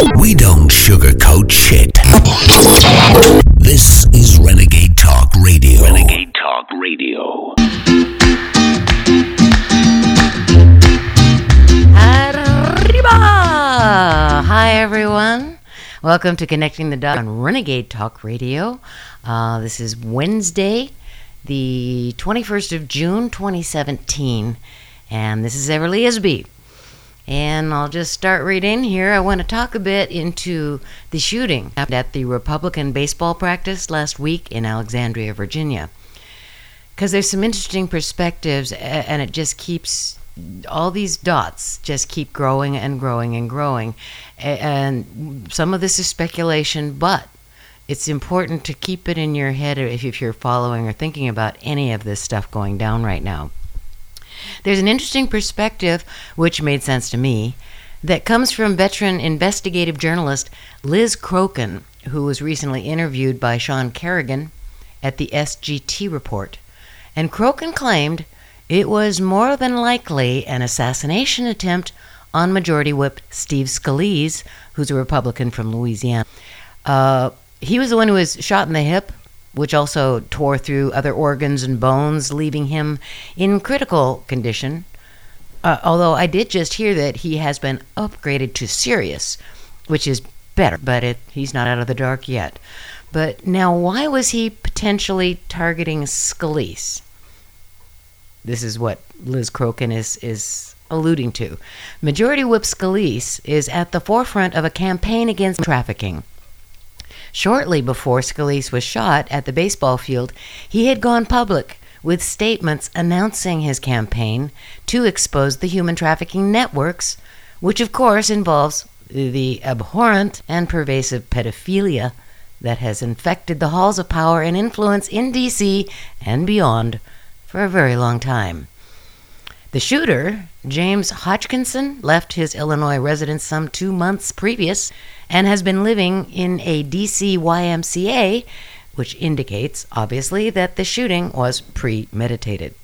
We don't sugarcoat shit. This is Renegade Talk Radio. Renegade Talk Radio. Arriba! Hi, everyone. Welcome to Connecting the Dots on Renegade Talk Radio. Uh, this is Wednesday, the 21st of June, 2017. And this is Everly Isby. And I'll just start right in here. I want to talk a bit into the shooting at the Republican baseball practice last week in Alexandria, Virginia. Because there's some interesting perspectives, and it just keeps all these dots just keep growing and growing and growing. And some of this is speculation, but it's important to keep it in your head if you're following or thinking about any of this stuff going down right now. There's an interesting perspective, which made sense to me, that comes from veteran investigative journalist Liz Crokin, who was recently interviewed by Sean Kerrigan at the SGT report. And Crokin claimed it was more than likely an assassination attempt on Majority Whip Steve Scalise, who's a Republican from Louisiana. Uh, he was the one who was shot in the hip, which also tore through other organs and bones, leaving him in critical condition. Uh, although I did just hear that he has been upgraded to serious, which is better, but it, he's not out of the dark yet. But now, why was he potentially targeting Scalise? This is what Liz Crokin is, is alluding to. Majority Whip Scalise is at the forefront of a campaign against trafficking. Shortly before Scalise was shot at the baseball field, he had gone public with statements announcing his campaign to expose the human trafficking networks, which of course involves the abhorrent and pervasive pedophilia that has infected the halls of power and influence in DC and beyond for a very long time. The shooter, James Hodgkinson, left his Illinois residence some two months previous and has been living in a DC YMCA, which indicates, obviously, that the shooting was premeditated.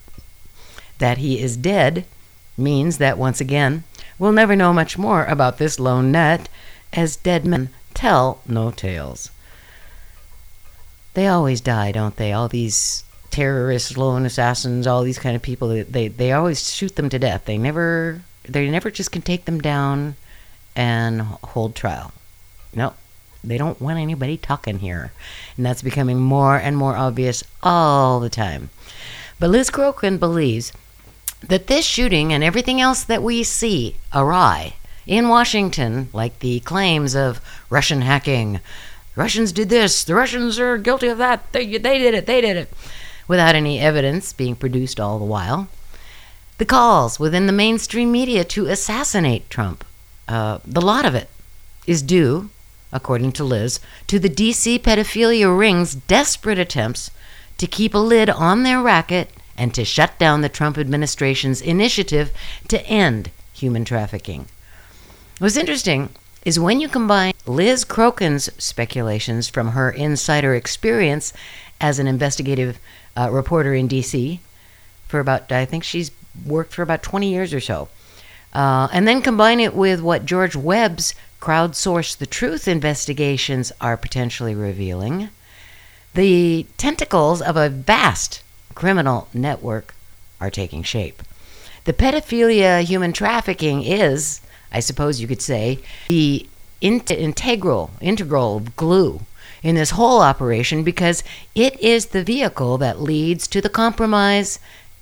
That he is dead means that, once again, we'll never know much more about this lone nut, as dead men tell no tales. They always die, don't they? All these terrorists, lone assassins, all these kind of people, they, they, always shoot them to death. They never, they never just can take them down and hold trial. No, they don't want anybody talking here. And that's becoming more and more obvious all the time. But Liz Crokin believes that this shooting and everything else that we see awry in Washington, like the claims of Russian hacking, Russians did this, the Russians are guilty of that, they, they did it, they did it, without any evidence being produced all the while. The calls within the mainstream media to assassinate Trump, uh, the lot of it, is due, according to Liz, to the DC pedophilia ring's desperate attempts to keep a lid on their racket and to shut down the Trump administration's initiative to end human trafficking. What's interesting is when you combine Liz Crokin's speculations from her insider experience as an investigative uh, reporter in DC for about, I think she's worked for about 20 years or so, uh, and then combine it with what George Webb's crowdsource the truth investigations are potentially revealing, the tentacles of a vast criminal network are taking shape. The pedophilia human trafficking is, I suppose you could say, the in- integral integral glue in this whole operation because it is the vehicle that leads to the compromise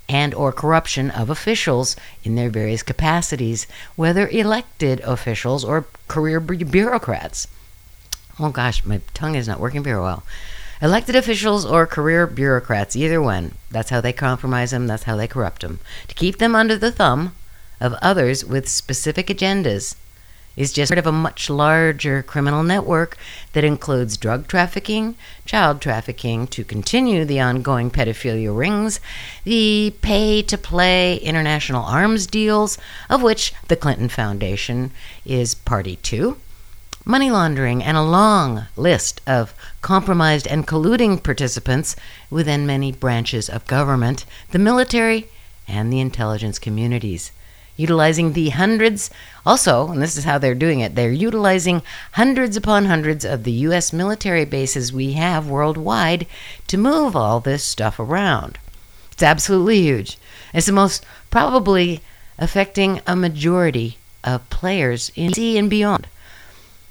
and or corruption of officials in their various capacities, whether elected officials or career bureaucrats. Oh gosh, my tongue is not working very well. Elected officials or career bureaucrats, either one. That's how they compromise them, that's how they corrupt them. To keep them under the thumb of others with specific agendas is just part of a much larger criminal network that includes drug trafficking, child trafficking, to continue the ongoing pedophilia rings, the pay to play international arms deals, of which the Clinton Foundation is party to, money laundering, and a long list of compromised and colluding participants within many branches of government, the military, and the intelligence communities. Utilizing the hundreds, also, and this is how they're doing it, they're utilizing hundreds upon hundreds of the U.S. military bases we have worldwide to move all this stuff around. It's absolutely huge. It's the most probably affecting a majority of players in D and beyond.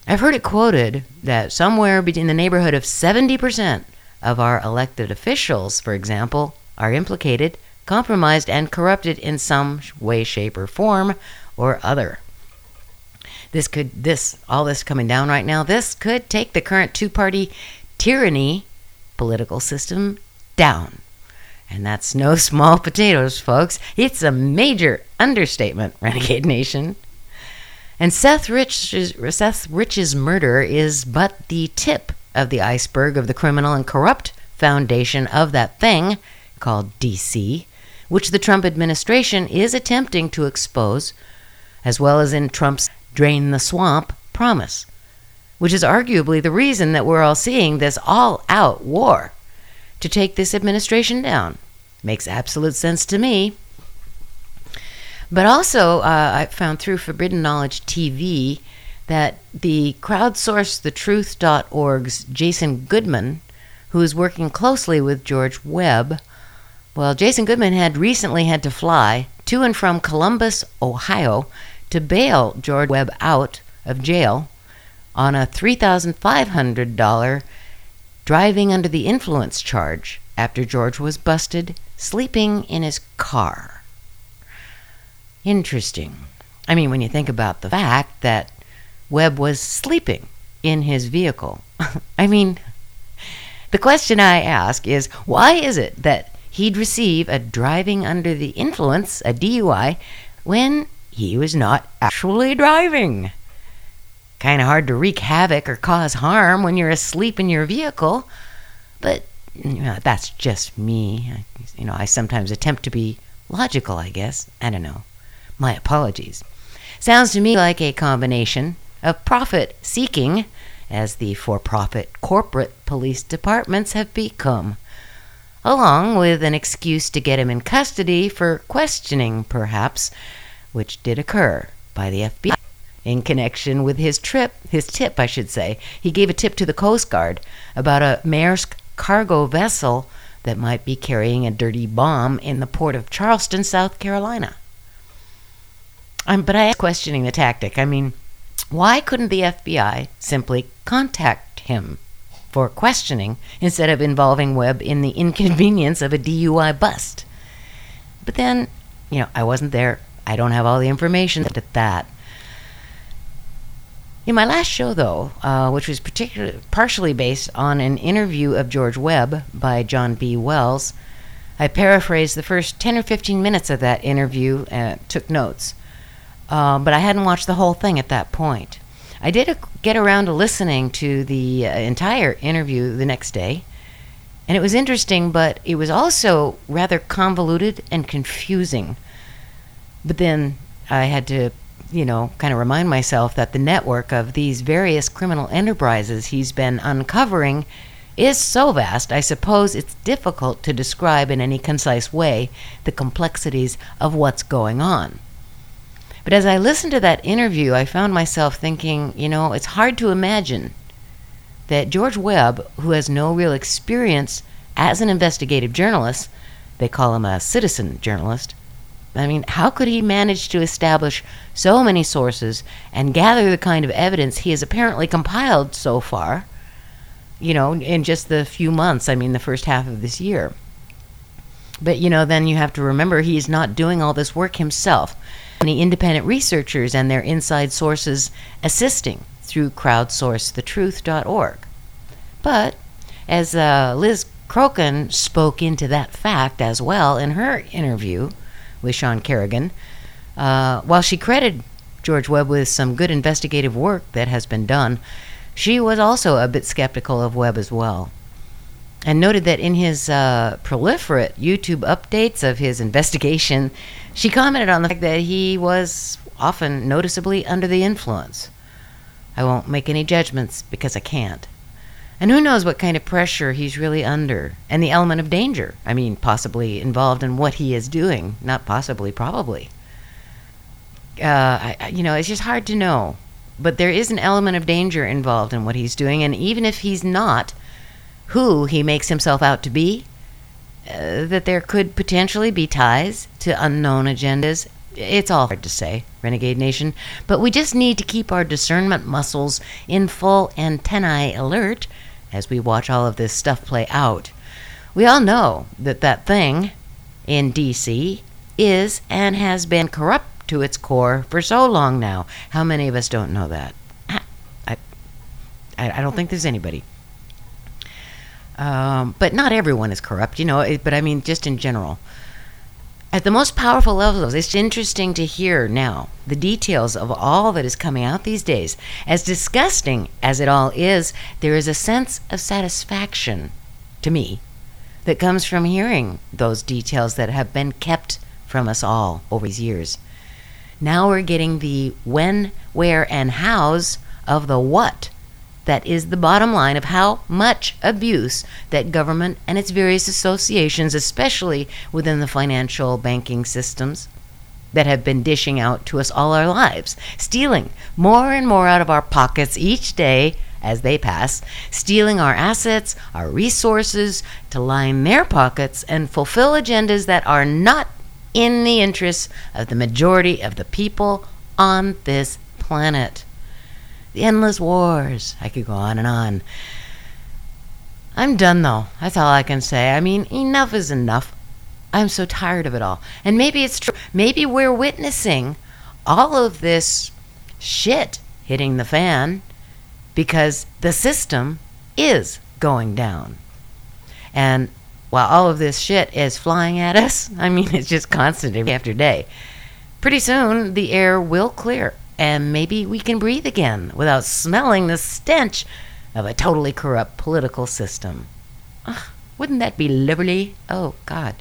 I've heard it quoted that somewhere between the neighborhood of 70% of our elected officials, for example, are implicated, compromised, and corrupted in some way, shape, or form or other. This could, this, all this coming down right now, this could take the current two party tyranny political system down. And that's no small potatoes, folks. It's a major understatement, Renegade Nation. And Seth Rich's, Seth Rich's murder is but the tip of the iceberg of the criminal and corrupt foundation of that thing called DC, which the Trump administration is attempting to expose, as well as in Trump's drain the swamp promise, which is arguably the reason that we're all seeing this all out war to take this administration down. Makes absolute sense to me. But also, uh, I found through Forbidden Knowledge TV that the crowdsourcethetruth.org's Jason Goodman, who is working closely with George Webb, well, Jason Goodman had recently had to fly to and from Columbus, Ohio, to bail George Webb out of jail on a $3,500 driving under the influence charge after George was busted sleeping in his car. Interesting. I mean, when you think about the fact that Webb was sleeping in his vehicle. I mean, the question I ask is why is it that he'd receive a driving under the influence, a DUI, when he was not actually driving? Kind of hard to wreak havoc or cause harm when you're asleep in your vehicle, but you know, that's just me. I, you know, I sometimes attempt to be logical, I guess. I don't know. My apologies. Sounds to me like a combination of profit seeking, as the for profit corporate police departments have become, along with an excuse to get him in custody for questioning, perhaps, which did occur by the FBI. In connection with his trip, his tip, I should say, he gave a tip to the Coast Guard about a Maersk cargo vessel that might be carrying a dirty bomb in the port of Charleston, South Carolina. Um, but I am questioning the tactic. I mean, why couldn't the FBI simply contact him for questioning instead of involving Webb in the inconvenience of a DUI bust? But then, you know, I wasn't there. I don't have all the information at that. In my last show, though, uh, which was particularly partially based on an interview of George Webb by John B. Wells, I paraphrased the first 10 or 15 minutes of that interview and took notes. Uh, but I hadn't watched the whole thing at that point. I did a, get around to listening to the uh, entire interview the next day, and it was interesting, but it was also rather convoluted and confusing. But then I had to, you know, kind of remind myself that the network of these various criminal enterprises he's been uncovering is so vast, I suppose it's difficult to describe in any concise way the complexities of what's going on. But as I listened to that interview, I found myself thinking, you know, it's hard to imagine that George Webb, who has no real experience as an investigative journalist, they call him a citizen journalist. I mean, how could he manage to establish so many sources and gather the kind of evidence he has apparently compiled so far, you know, in just the few months, I mean, the first half of this year? But, you know, then you have to remember he's not doing all this work himself many independent researchers and their inside sources assisting through crowdsourcethetruth.org. But as uh, Liz Crokin spoke into that fact as well in her interview with Sean Kerrigan, uh, while she credited George Webb with some good investigative work that has been done, she was also a bit skeptical of Webb as well and noted that in his uh, proliferate YouTube updates of his investigation, she commented on the fact that he was often noticeably under the influence. I won't make any judgments because I can't. And who knows what kind of pressure he's really under, and the element of danger. I mean, possibly involved in what he is doing, not possibly, probably. uh, I, you know, it's just hard to know. But there is an element of danger involved in what he's doing, and even if he's not who he makes himself out to be, uh, that there could potentially be ties to unknown agendas. It's all hard to say, Renegade Nation, but we just need to keep our discernment muscles in full antennae alert as we watch all of this stuff play out. We all know that that thing in DC is and has been corrupt to its core for so long now. How many of us don't know that? I, I, I don't think there's anybody. Um, but not everyone is corrupt, you know. It, but I mean, just in general. At the most powerful levels, it's interesting to hear now the details of all that is coming out these days. As disgusting as it all is, there is a sense of satisfaction to me that comes from hearing those details that have been kept from us all over these years. Now we're getting the when, where, and hows of the what that is the bottom line of how much abuse that government and its various associations, especially within the financial banking systems, that have been dishing out to us all our lives, stealing more and more out of our pockets each day as they pass, stealing our assets, our resources to line their pockets and fulfill agendas that are not in the interests of the majority of the people on this planet the endless wars. I could go on and on. I'm done though. That's all I can say. I mean, enough is enough. I'm so tired of it all. And maybe it's true. Maybe we're witnessing all of this shit hitting the fan because the system is going down. And while all of this shit is flying at us, I mean, it's just constant day after day. Pretty soon, the air will clear and maybe we can breathe again without smelling the stench of a totally corrupt political system. Ugh, wouldn't that be lovely? Oh, God.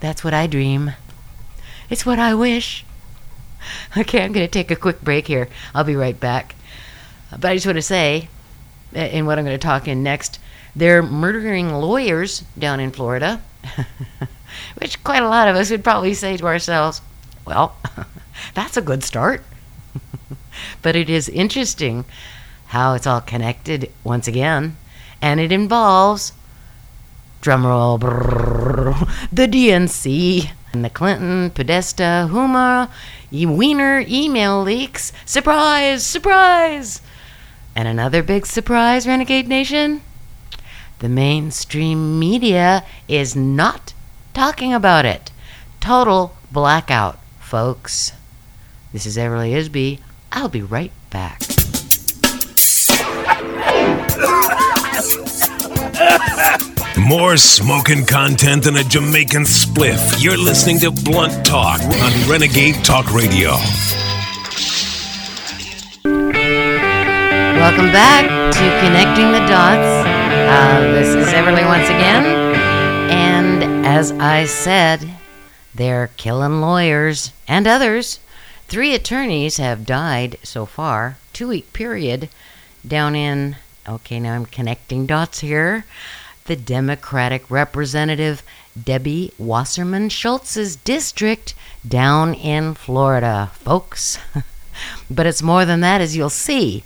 That's what I dream. It's what I wish. Okay, I'm going to take a quick break here. I'll be right back. But I just want to say, uh, in what I'm going to talk in next, they're murdering lawyers down in Florida, which quite a lot of us would probably say to ourselves, well, that's a good start. but it is interesting how it's all connected once again, and it involves drumroll the DNC and the Clinton, Podesta, Huma, e- Wiener email leaks. Surprise! Surprise! And another big surprise, Renegade Nation. The mainstream media is not talking about it. Total blackout, folks. This is Everly Isby. I'll be right back. More smoking content than a Jamaican spliff. You're listening to Blunt Talk on Renegade Talk Radio. Welcome back to Connecting the Dots. Uh, this is Everly once again. And as I said, they're killing lawyers and others. Three attorneys have died so far, two week period, down in, okay, now I'm connecting dots here, the Democratic Representative Debbie Wasserman Schultz's district down in Florida, folks. but it's more than that, as you'll see.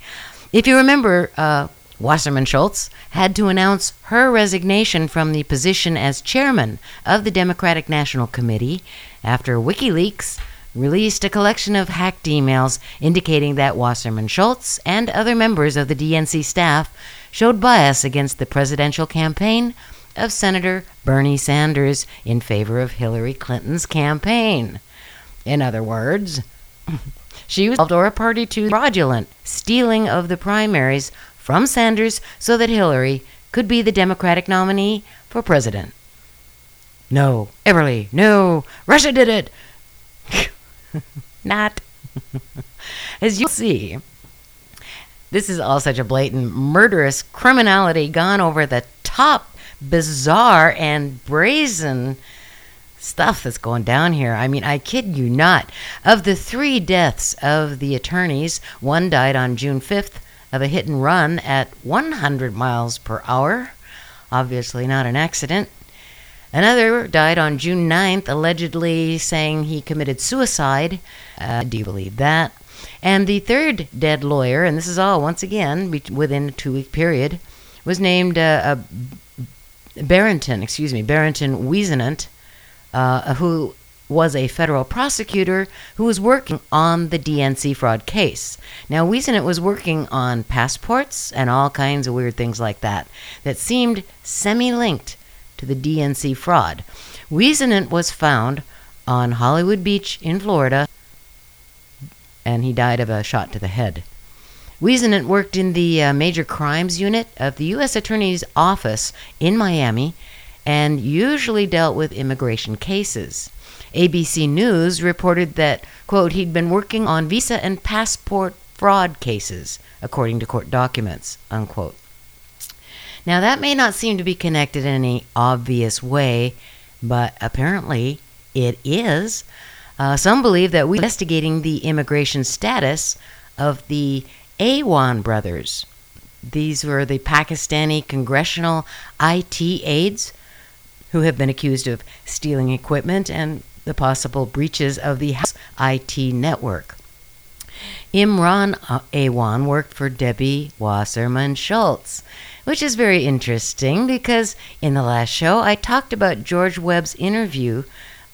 If you remember, uh, Wasserman Schultz had to announce her resignation from the position as chairman of the Democratic National Committee after WikiLeaks released a collection of hacked emails indicating that Wasserman Schultz and other members of the DNC staff showed bias against the presidential campaign of Senator Bernie Sanders in favor of Hillary Clinton's campaign. In other words, she was or a party to fraudulent stealing of the primaries from Sanders so that Hillary could be the Democratic nominee for president. No, Everly, no, Russia did it. Not. As you'll see, this is all such a blatant, murderous criminality gone over the top, bizarre, and brazen stuff that's going down here. I mean, I kid you not. Of the three deaths of the attorneys, one died on June 5th of a hit and run at 100 miles per hour. Obviously, not an accident. Another died on June 9th, allegedly saying he committed suicide. Uh, do you believe that? And the third dead lawyer, and this is all once again within a two week period, was named uh, Barrington, excuse me, Barrington Whisenant, uh, who was a federal prosecutor who was working on the DNC fraud case. Now, Whisenant was working on passports and all kinds of weird things like that that seemed semi linked to the DNC fraud. Whisenant was found on Hollywood Beach in Florida, and he died of a shot to the head. Whisenant worked in the uh, Major Crimes Unit of the U.S. Attorney's Office in Miami and usually dealt with immigration cases. ABC News reported that, quote, he'd been working on visa and passport fraud cases, according to court documents, unquote. Now, that may not seem to be connected in any obvious way, but apparently it is. Uh, some believe that we're investigating the immigration status of the Awan brothers. These were the Pakistani congressional IT aides who have been accused of stealing equipment and the possible breaches of the House IT network. Imran Awan worked for Debbie Wasserman Schultz, which is very interesting because in the last show I talked about George Webb's interview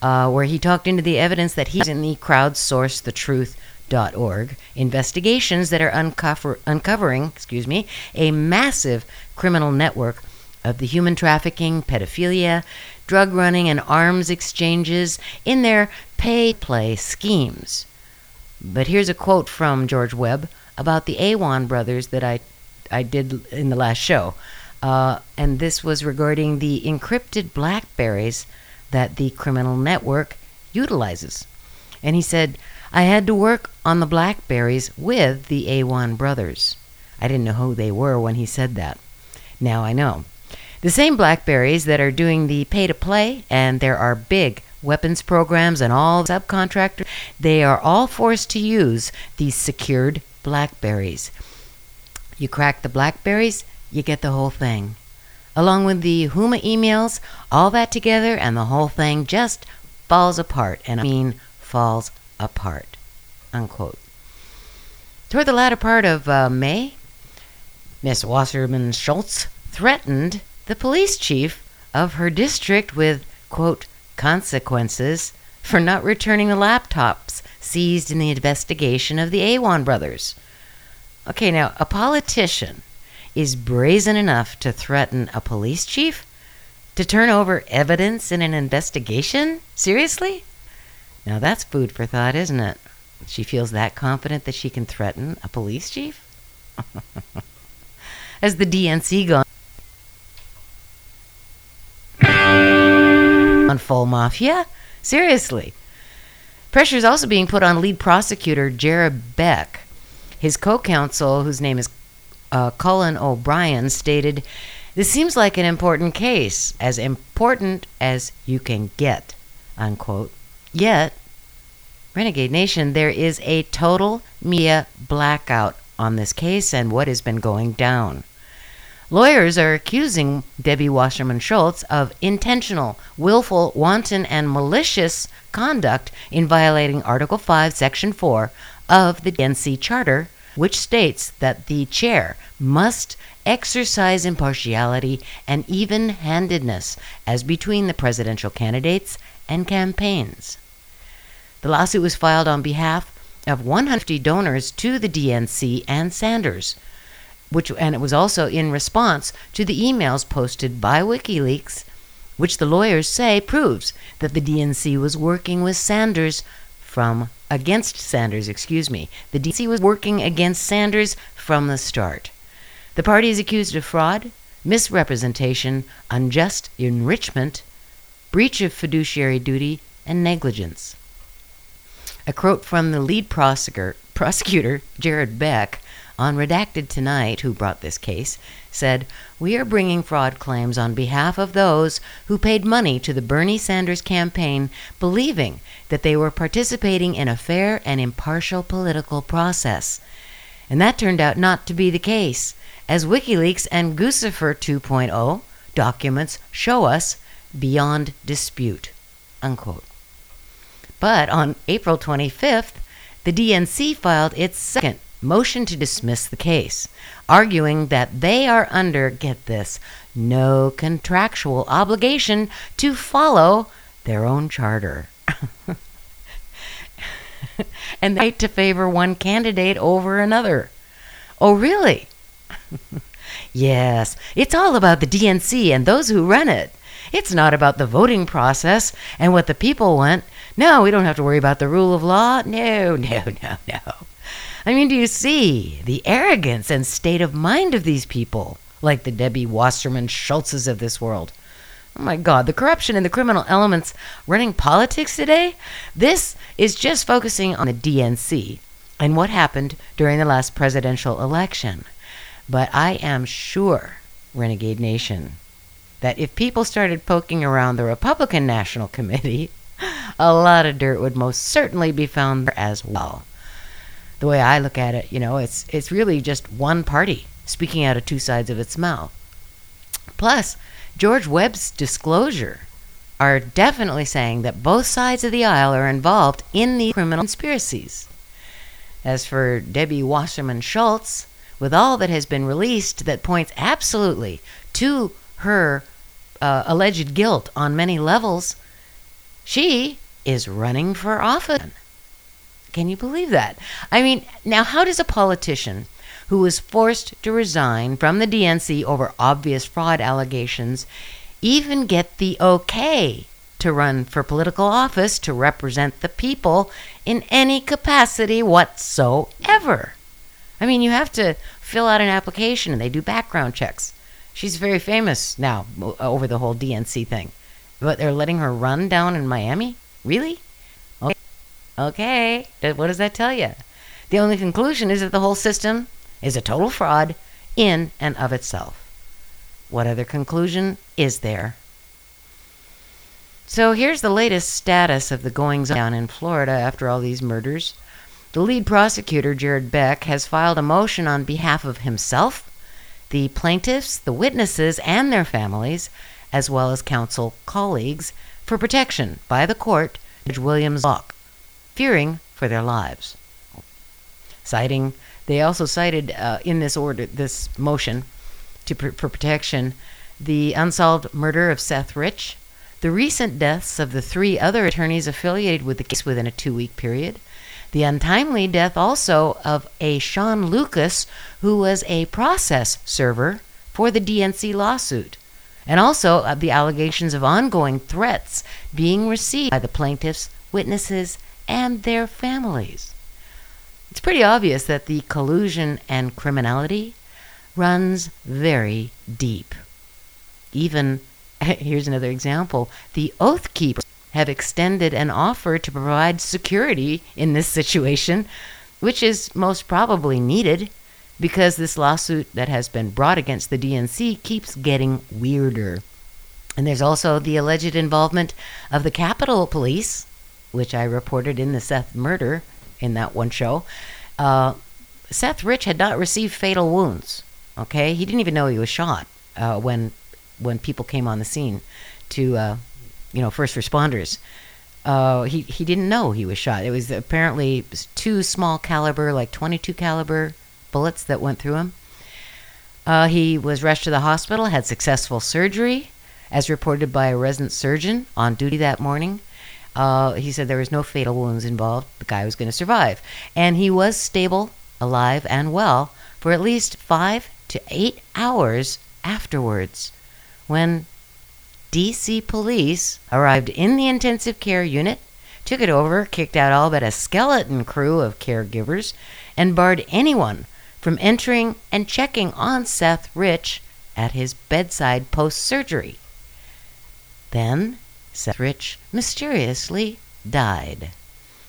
uh, where he talked into the evidence that he's in the crowdsourcethetruth.org investigations that are uncover- uncovering, excuse me, a massive criminal network of the human trafficking, pedophilia, drug running, and arms exchanges in their pay play schemes. But here's a quote from George Webb about the Awan brothers that I, I did in the last show. Uh, and this was regarding the encrypted Blackberries that the criminal network utilizes. And he said, I had to work on the Blackberries with the Awan brothers. I didn't know who they were when he said that. Now I know. The same Blackberries that are doing the pay to play, and there are big weapons programs and all subcontractors, they are all forced to use these secured Blackberries. You crack the Blackberries, you get the whole thing. Along with the Huma emails, all that together, and the whole thing just falls apart. And I mean, falls apart. Unquote. Toward the latter part of uh, May, Miss Wasserman Schultz threatened the police chief of her district with, quote, consequences for not returning the laptops seized in the investigation of the Awan brothers. Okay, now, a politician is brazen enough to threaten a police chief? To turn over evidence in an investigation? Seriously? Now that's food for thought, isn't it? She feels that confident that she can threaten a police chief? As the DNC gone? on full mafia? Seriously. Pressure is also being put on lead prosecutor Jared Beck. His co counsel, whose name is uh, Cullin O'Brien, stated, This seems like an important case, as important as you can get. Unquote. Yet, Renegade Nation, there is a total media blackout on this case and what has been going down. Lawyers are accusing Debbie Wasserman Schultz of intentional, willful, wanton, and malicious conduct in violating Article 5, Section 4 of the DNC Charter, which states that the chair must exercise impartiality and even handedness as between the presidential candidates and campaigns. The lawsuit was filed on behalf of 150 donors to the DNC and Sanders which and it was also in response to the emails posted by WikiLeaks, which the lawyers say proves that the DNC was working with Sanders from against Sanders, excuse me. The DNC was working against Sanders from the start. The party is accused of fraud, misrepresentation, unjust enrichment, breach of fiduciary duty, and negligence. A quote from the lead prosecutor, prosecutor Jared Beck, on Redacted Tonight, who brought this case, said, We are bringing fraud claims on behalf of those who paid money to the Bernie Sanders campaign, believing that they were participating in a fair and impartial political process. And that turned out not to be the case, as WikiLeaks and Guccifer 2.0 documents show us beyond dispute. Unquote. But on April 25th, the DNC filed its second motion to dismiss the case, arguing that they are under, get this, no contractual obligation to follow their own charter. and the right to favor one candidate over another. Oh, really? yes, it's all about the DNC and those who run it. It's not about the voting process and what the people want. No, we don't have to worry about the rule of law. No, no, no, no. I mean, do you see the arrogance and state of mind of these people, like the Debbie Wasserman Schultzes of this world? Oh my God, the corruption and the criminal elements running politics today? This is just focusing on the DNC and what happened during the last presidential election. But I am sure, Renegade Nation, that if people started poking around the Republican National Committee, a lot of dirt would most certainly be found there as well. The way I look at it, you know, it's it's really just one party speaking out of two sides of its mouth. Plus, George Webb's disclosure are definitely saying that both sides of the aisle are involved in the criminal conspiracies. As for Debbie Wasserman Schultz, with all that has been released that points absolutely to her uh, alleged guilt on many levels, she is running for office. Can you believe that? I mean, now, how does a politician who was forced to resign from the DNC over obvious fraud allegations even get the okay to run for political office to represent the people in any capacity whatsoever? I mean, you have to fill out an application and they do background checks. She's very famous now over the whole DNC thing. But they're letting her run down in Miami? Really? Okay. Okay. What does that tell you? The only conclusion is that the whole system is a total fraud in and of itself. What other conclusion is there? So here's the latest status of the goings on in Florida after all these murders. The lead prosecutor, Jared Beck, has filed a motion on behalf of himself, the plaintiffs, the witnesses, and their families, as well as counsel colleagues, for protection by the court, Judge William Zloch, fearing for their lives. Citing, they also cited uh, in this order, this motion to for protection, the unsolved murder of Seth Rich, the recent deaths of the three other attorneys affiliated with the case within a two-week period, the untimely death also of a Shawn Lucas, who was a process server for the DNC lawsuit, and also of the allegations of ongoing threats being received by the plaintiffs, witnesses, and their families. It's pretty obvious that the collusion and criminality runs very deep. Even, here's another example the Oath Keepers have extended an offer to provide security in this situation, which is most probably needed because this lawsuit that has been brought against the DNC keeps getting weirder. And there's also the alleged involvement of the Capitol Police, which I reported in the Seth murder in that one show. Uh, Seth Rich had not received fatal wounds. Okay, he didn't even know he was shot uh, when when people came on the scene to uh, you know, first responders. Uh, he he didn't know he was shot. It was apparently two small caliber, like 22 caliber bullets that went through him. Uh, he was rushed to the hospital, had successful surgery, as reported by a resident surgeon on duty that morning. Uh, he said there was no fatal wounds involved. The guy was going to survive, and he was stable, alive, and well for at least five to eight hours afterwards, when DC police arrived in the intensive care unit, took it over, kicked out all but a skeleton crew of caregivers, and barred anyone from entering and checking on Seth Rich at his bedside post surgery. Then Rich mysteriously died.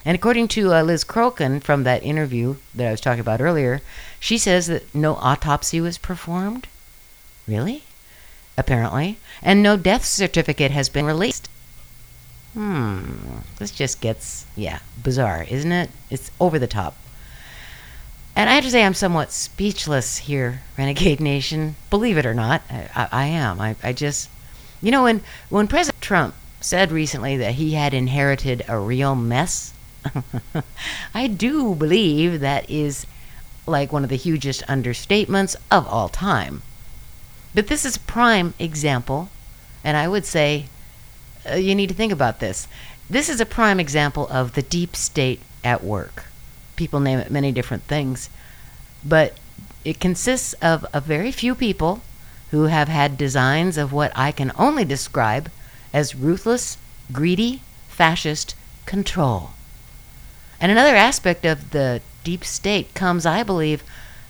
And according to uh, Liz Crokin from that interview that I was talking about earlier, she says that no autopsy was performed. Really? apparently, and no death certificate has been released. Hmm, this just gets, yeah, bizarre, isn't it? It's over the top. And I have to say, I'm somewhat speechless here, Renegade Nation. Believe it or not, I, I, I am. I, I just, you know, when when President Trump said recently that he had inherited a real mess, I do believe that is like one of the hugest understatements of all time. But this is a prime example, and I would say uh, you need to think about this. This is a prime example of the deep state at work. People name it many different things, but it consists of a very few people who have had designs of what I can only describe as ruthless, greedy, fascist control. And another aspect of the deep state comes, I believe,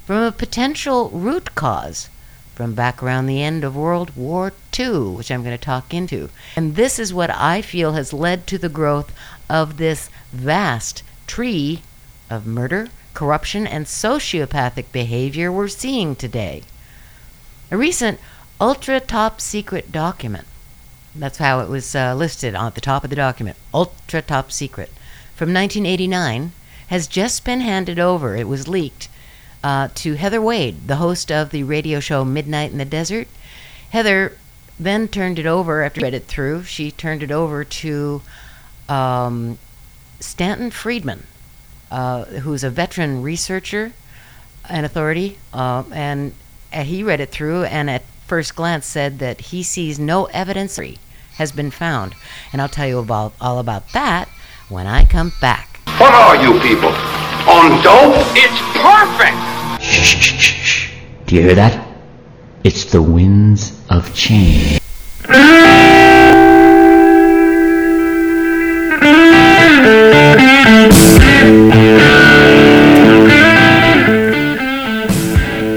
from a potential root cause from back around the end of World War II, which I'm going to talk into. And this is what I feel has led to the growth of this vast tree of murder, corruption, and sociopathic behavior we're seeing today. A recent ultra top secret document, that's how it was uh, listed on the top of the document, ultra top secret, from 1989, has just been handed over. It was leaked uh, to Heather Wade, the host of the radio show Midnight in the Desert. Heather then turned it over after read it through. She turned it over to um, Stanton Friedman, uh, who's a veteran researcher and authority, uh, and he read it through and at first glance said that he sees no evidence has been found. And I'll tell you about all about that when I come back. What are you people? On dope? It's perfect! Shh, shh, shh, shh. Do you hear that? It's the winds of change.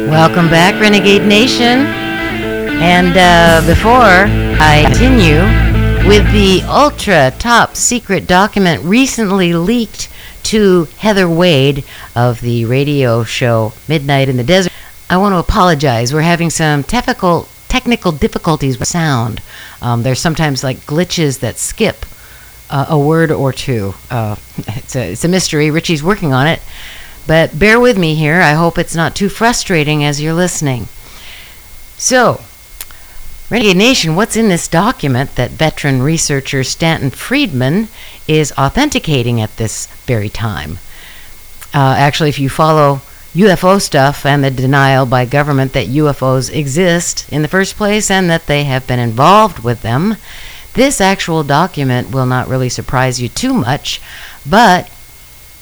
Welcome back, Renegade Nation. And uh, before I continue with the ultra top secret document recently leaked to Heather Wade of the radio show Midnight in the Desert. I want to apologize. We're having some technical technical difficulties with sound. Um, there's sometimes like glitches that skip uh, a word or two. Uh, it's a it's a mystery. Richie's working on it, but bear with me here. I hope it's not too frustrating as you're listening. So, Renegade Nation, what's in this document that veteran researcher Stanton Friedman is authenticating at this very time? Uh, actually, if you follow UFO stuff and the denial by government that UFOs exist in the first place and that they have been involved with them, this actual document will not really surprise you too much, but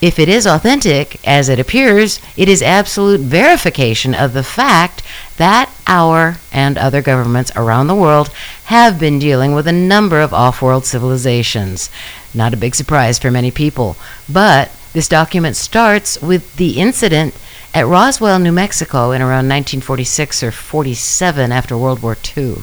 if it is authentic, as it appears, it is absolute verification of the fact that our and other governments around the world have been dealing with a number of off world civilizations. Not a big surprise for many people. But this document starts with the incident at Roswell, New Mexico in around 1946 or 47 after World War II.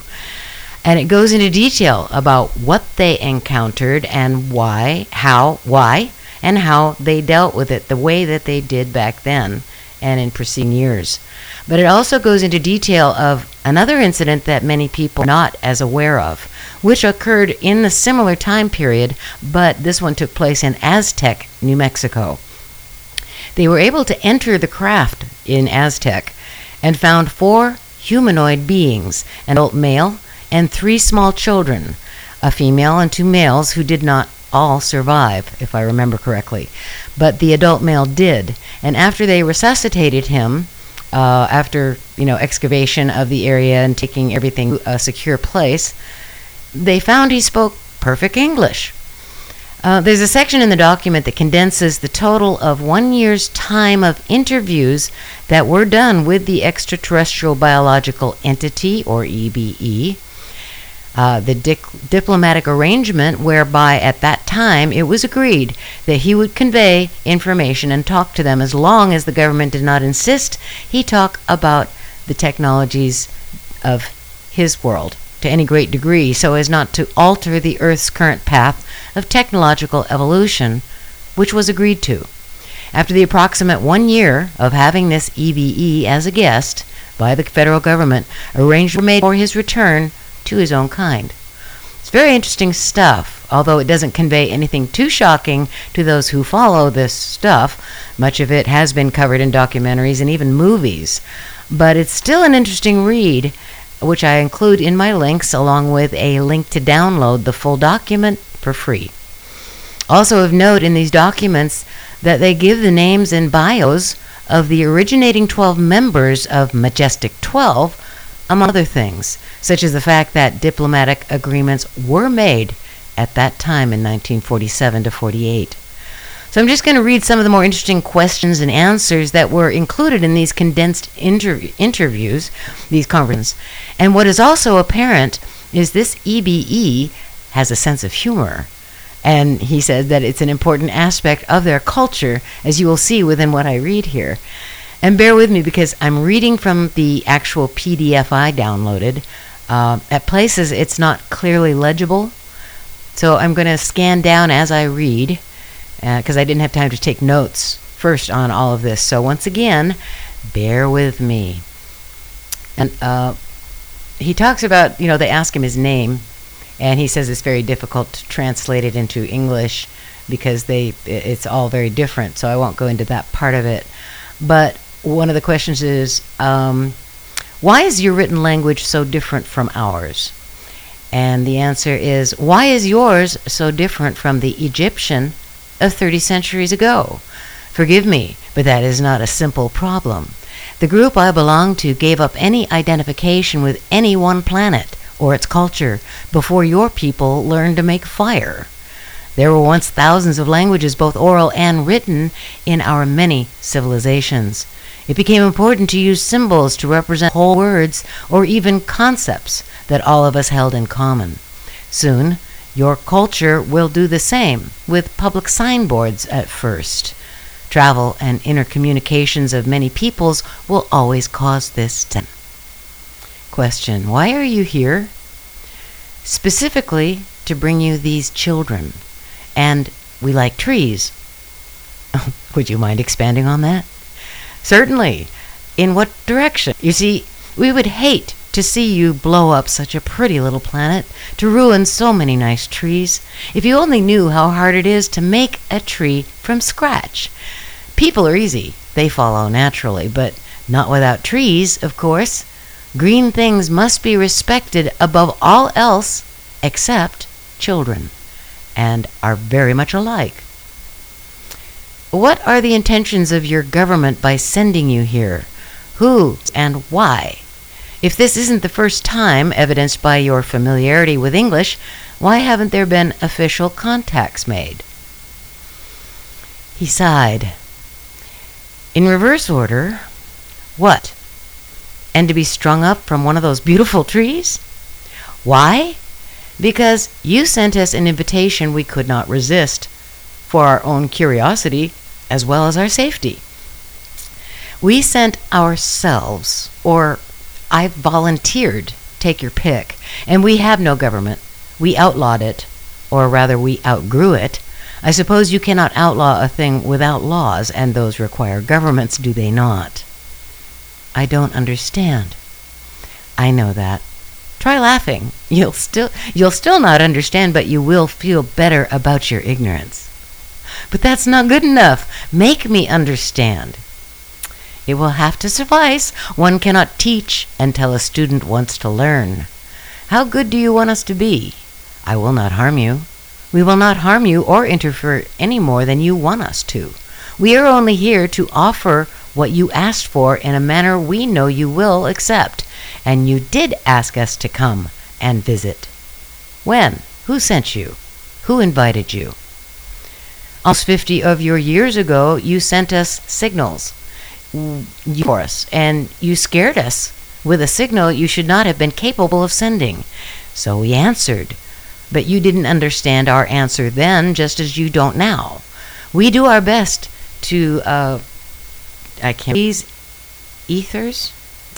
And it goes into detail about what they encountered and why, how, why, and how they dealt with it the way that they did back then and in preceding years. But it also goes into detail of another incident that many people are not as aware of, which occurred in the similar time period, but this one took place in Aztec, New Mexico. They were able to enter the craft in Aztec and found four humanoid beings an adult male and three small children, a female and two males who did not all survive, if I remember correctly. But the adult male did. And after they resuscitated him, uh, after you know excavation of the area and taking everything to a secure place, they found he spoke perfect English. Uh, there's a section in the document that condenses the total of one year's time of interviews that were done with the extraterrestrial biological entity, or EBE, uh, the diplomatic arrangement whereby at that time it was agreed that he would convey information and talk to them as long as the government did not insist he talk about the technologies of his world to any great degree so as not to alter the Earth's current path of technological evolution, which was agreed to. After the approximate one year of having this EBE as a guest by the federal government, arrangements were made for his return to his own kind. It's very interesting stuff, although it doesn't convey anything too shocking to those who follow this stuff. Much of it has been covered in documentaries and even movies. But it's still an interesting read which I include in my links along with a link to download the full document for free. Also, of note in these documents that they give the names and bios of the originating 12 members of Majestic 12, among other things, such as the fact that diplomatic agreements were made at that time in 1947 to 48. So I'm just going to read some of the more interesting questions and answers that were included in these condensed inter- interviews, these conferences. And what is also apparent is this EBE has a sense of humor. And he said that it's an important aspect of their culture, as you will see within what I read here. And bear with me because I'm reading from the actual PDF I downloaded. Uh, at places, it's not clearly legible. So I'm going to scan down as I read because uh, I didn't have time to take notes first on all of this. So once again, bear with me. And uh, he talks about, you know, they ask him his name, and he says it's very difficult to translate it into English because they it's all very different. So I won't go into that part of it. But one of the questions is, um, why is your written language so different from ours? And the answer is, why is yours so different from the Egyptian of 30 centuries ago? Forgive me, but that is not a simple problem. The group I belong to gave up any identification with any one planet or its culture before your people learned to make fire. There were once thousands of languages, both oral and written, in our many civilizations. It became important to use symbols to represent whole words or even concepts that all of us held in common. Soon, your culture will do the same with public signboards at first. Travel and intercommunications of many peoples will always cause this. Ten. Question Why are you here? Specifically, to bring you these children. And we like trees. Would you mind expanding on that? Certainly. In what direction? You see, we would hate to see you blow up such a pretty little planet, to ruin so many nice trees. If you only knew how hard it is to make a tree from scratch. People are easy, they follow naturally, but not without trees, of course. Green things must be respected above all else except children, and are very much alike. What are the intentions of your government by sending you here? Who and why? If this isn't the first time, evidenced by your familiarity with English, why haven't there been official contacts made? He sighed. In reverse order, what? And to be strung up from one of those beautiful trees? Why? Because you sent us an invitation we could not resist, for our own curiosity as well as our safety. We sent ourselves, or I volunteered, take your pick, and we have no government. We outlawed it, or rather, we outgrew it. I suppose you cannot outlaw a thing without laws, and those require governments, do they not? I don't understand. I know that. Try laughing. You'll still you'll still not understand, but you will feel better about your ignorance. But that's not good enough. Make me understand. It will have to suffice. One cannot teach until a student wants to learn. How good do you want us to be? I will not harm you. We will not harm you or interfere any more than you want us to. We are only here to offer what you asked for in a manner we know you will accept. And you did ask us to come and visit. When? Who sent you? Who invited you? Almost 50 of your years ago, you sent us signals for us, and you scared us with a signal you should not have been capable of sending. So we answered. But you didn't understand our answer then, just as you don't now. We do our best to, uh, I can't, these ethers?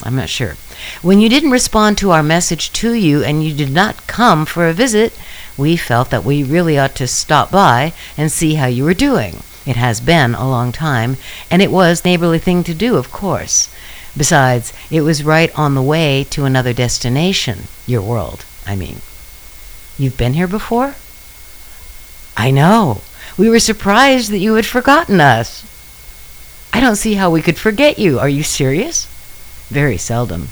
I'm not sure. When you didn't respond to our message to you and you did not come for a visit, we felt that we really ought to stop by and see how you were doing. It has been a long time, and it was neighborly thing to do, of course. Besides, it was right on the way to another destination, your world, I mean. You've been here before? I know. We were surprised that you had forgotten us. I don't see how we could forget you. Are you serious? Very seldom.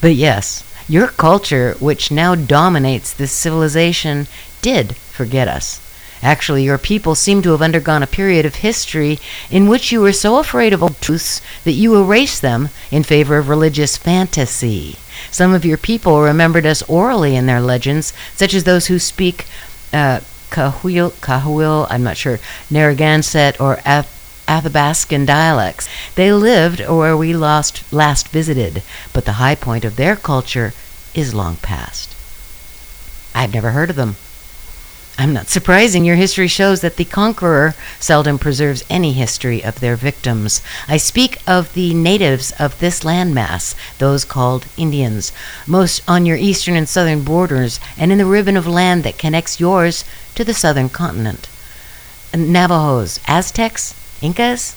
But yes, Your culture, which now dominates this civilization, did forget us. Actually, your people seem to have undergone a period of history in which you were so afraid of old truths that you erased them in favor of religious fantasy. Some of your people remembered us orally in their legends, such as those who speak uh, Cahuil, Cahuil, I'm not sure, Narragansett, or Athabascan dialects. They lived where we lost, last visited, but the high point of their culture is long past. I've never heard of them. I'm not surprising. Your history shows that the conqueror seldom preserves any history of their victims. I speak of the natives of this landmass, those called Indians, most on your eastern and southern borders, and in the ribbon of land that connects yours to the southern continent. Navajos, Aztecs, Incas,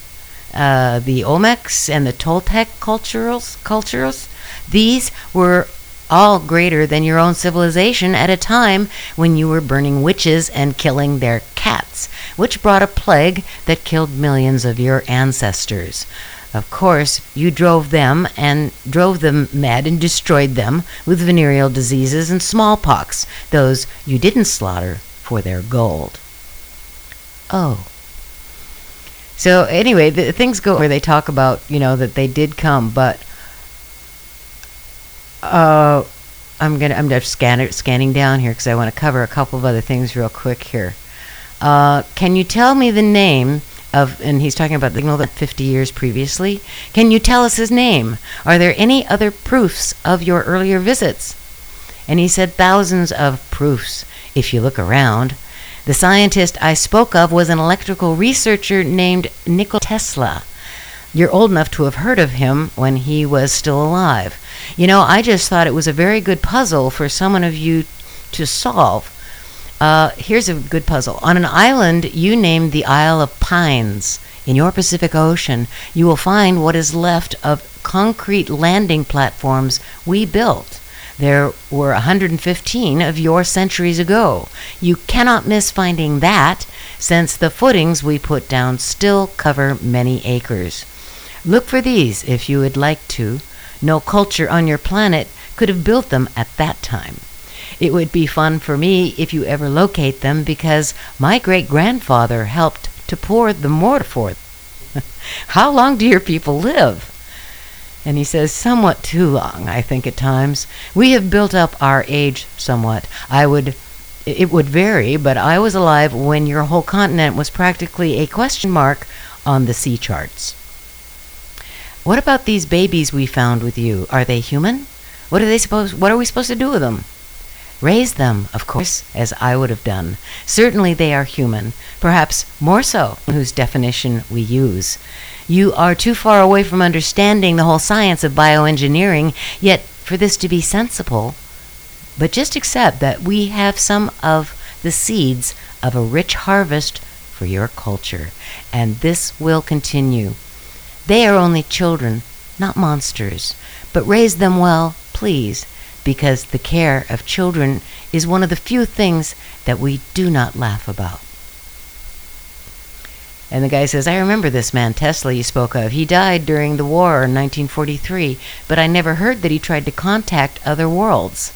uh, the Olmecs, and the Toltec cultures, cultures, these were all greater than your own civilization at a time when you were burning witches and killing their cats, which brought a plague that killed millions of your ancestors. Of course, you drove them and drove them mad and destroyed them with venereal diseases and smallpox, those you didn't slaughter for their gold. Oh. So anyway, the, things go where they talk about, you know, that they did come, but uh, I'm gonna I'm just scanning scanning down here because I want to cover a couple of other things real quick here. Uh, can you tell me the name of? And he's talking about the signal that 50 years previously. Can you tell us his name? Are there any other proofs of your earlier visits? And he said thousands of proofs. If you look around, the scientist I spoke of was an electrical researcher named Nikola Tesla. You're old enough to have heard of him when he was still alive. You know, I just thought it was a very good puzzle for someone of you to solve. Uh, here's a good puzzle. On an island you named the Isle of Pines in your Pacific Ocean, you will find what is left of concrete landing platforms we built. There were 115 of your centuries ago. You cannot miss finding that, since the footings we put down still cover many acres. Look for these if you would like to. No culture on your planet could have built them at that time. It would be fun for me if you ever locate them because my great grandfather helped to pour the mortar for them. How long do your people live? And he says, somewhat too long, I think, at times. We have built up our age somewhat. I would, it would vary, but I was alive when your whole continent was practically a question mark on the sea charts. What about these babies we found with you? Are they human? What are they supposed what are we supposed to do with them? Raise them, of course, as I would have done. Certainly they are human, perhaps more so, whose definition we use. You are too far away from understanding the whole science of bioengineering, yet for this to be sensible, but just accept that we have some of the seeds of a rich harvest for your culture, and this will continue. They are only children, not monsters, but raise them well, please, because the care of children is one of the few things that we do not laugh about. And the guy says, I remember this man, Tesla, you spoke of. He died during the war in 1943, but I never heard that he tried to contact other worlds.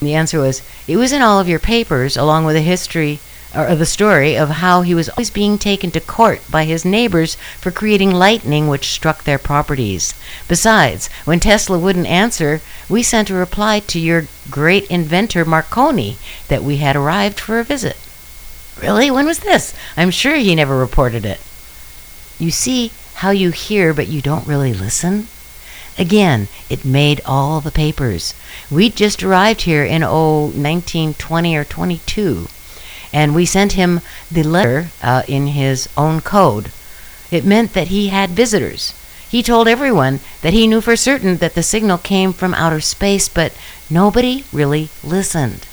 And the answer was, It was in all of your papers, along with a history or the story of how he was always being taken to court by his neighbors for creating lightning which struck their properties. Besides, when Tesla wouldn't answer, we sent a reply to your great inventor Marconi that we had arrived for a visit. Really? When was this? I'm sure he never reported it. You see how you hear but you don't really listen? Again, it made all the papers. We'd just arrived here in, oh, 1920 or 22 and we sent him the letter uh, in his own code. It meant that he had visitors. He told everyone that he knew for certain that the signal came from outer space, but nobody really listened.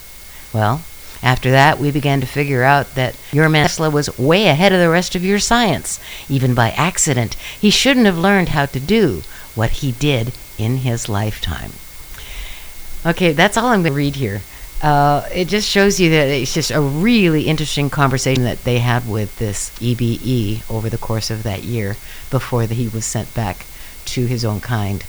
Well, after that, we began to figure out that your man Tesla was way ahead of the rest of your science. Even by accident, he shouldn't have learned how to do what he did in his lifetime. Okay, that's all I'm going to read here. Uh, it just shows you that it's just a really interesting conversation that they had with this EBE over the course of that year before the, he was sent back to his own kind.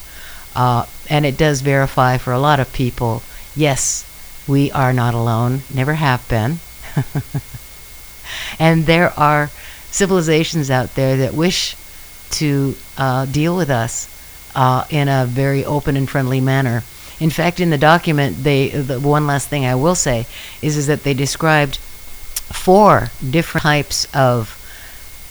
Uh, and it does verify for a lot of people yes, we are not alone, never have been. and there are civilizations out there that wish to uh, deal with us uh, in a very open and friendly manner. In fact, in the document, they the one last thing I will say is is that they described four different types of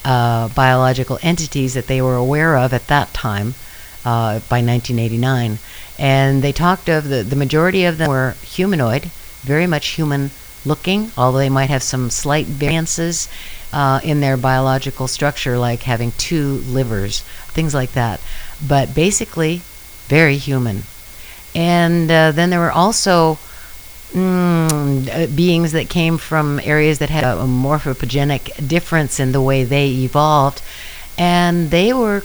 uh, biological entities that they were aware of at that time uh, by 1989. And they talked of the, the majority of them were humanoid, very much human looking, although they might have some slight variances uh, in their biological structure, like having two livers, things like that. But basically, very human. And uh, then there were also mm, uh, beings that came from areas that had a, a morphopogenic difference in the way they evolved, and they were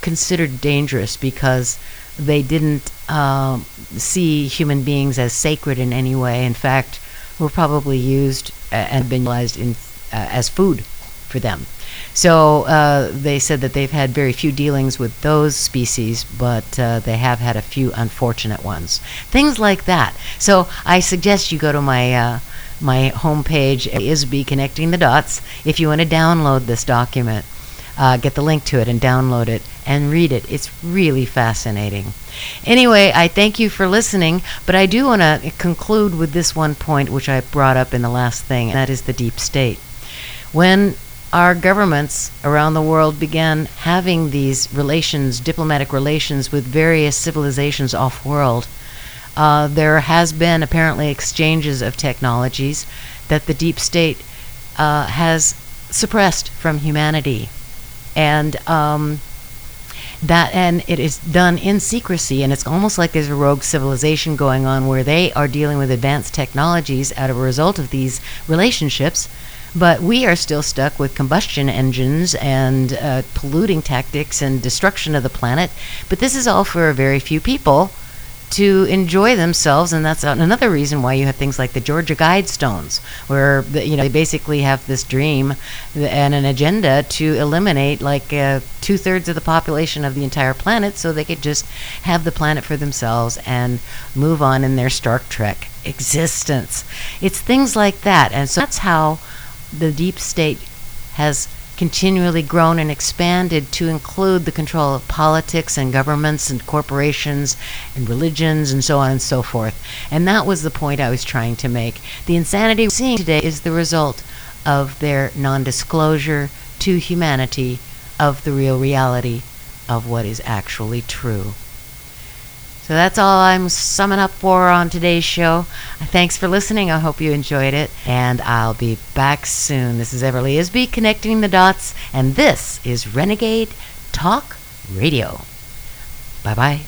considered dangerous because they didn't uh, see human beings as sacred in any way. In fact, were probably used and been utilized in uh, as food for them. So uh, they said that they've had very few dealings with those species, but uh, they have had a few unfortunate ones. Things like that. So I suggest you go to my uh, my homepage, ISB Connecting the Dots, if you want to download this document. Uh, get the link to it and download it and read it. It's really fascinating. Anyway, I thank you for listening, but I do want to conclude with this one point which I brought up in the last thing, and that is the deep state. When our governments around the world began having these relations, diplomatic relations with various civilizations off world, uh, there has been apparently exchanges of technologies that the deep state uh, has suppressed from humanity. And um, that and it is done in secrecy and it's almost like there's a rogue civilization going on where they are dealing with advanced technologies out of a result of these relationships but we are still stuck with combustion engines and uh, polluting tactics and destruction of the planet. But this is all for a very few people to enjoy themselves, and that's another reason why you have things like the Georgia Guidestones, where you know they basically have this dream and an agenda to eliminate like uh, two thirds of the population of the entire planet, so they could just have the planet for themselves and move on in their Star Trek existence. It's things like that, and so that's how the deep state has continually grown and expanded to include the control of politics and governments and corporations and religions and so on and so forth. And that was the point I was trying to make. The insanity we're seeing today is the result of their non disclosure to humanity of the real reality of what is actually true. So that's all I'm summing up for on today's show. Thanks for listening. I hope you enjoyed it. And I'll be back soon. This is Everly Isby connecting the dots. And this is Renegade Talk Radio. Bye bye.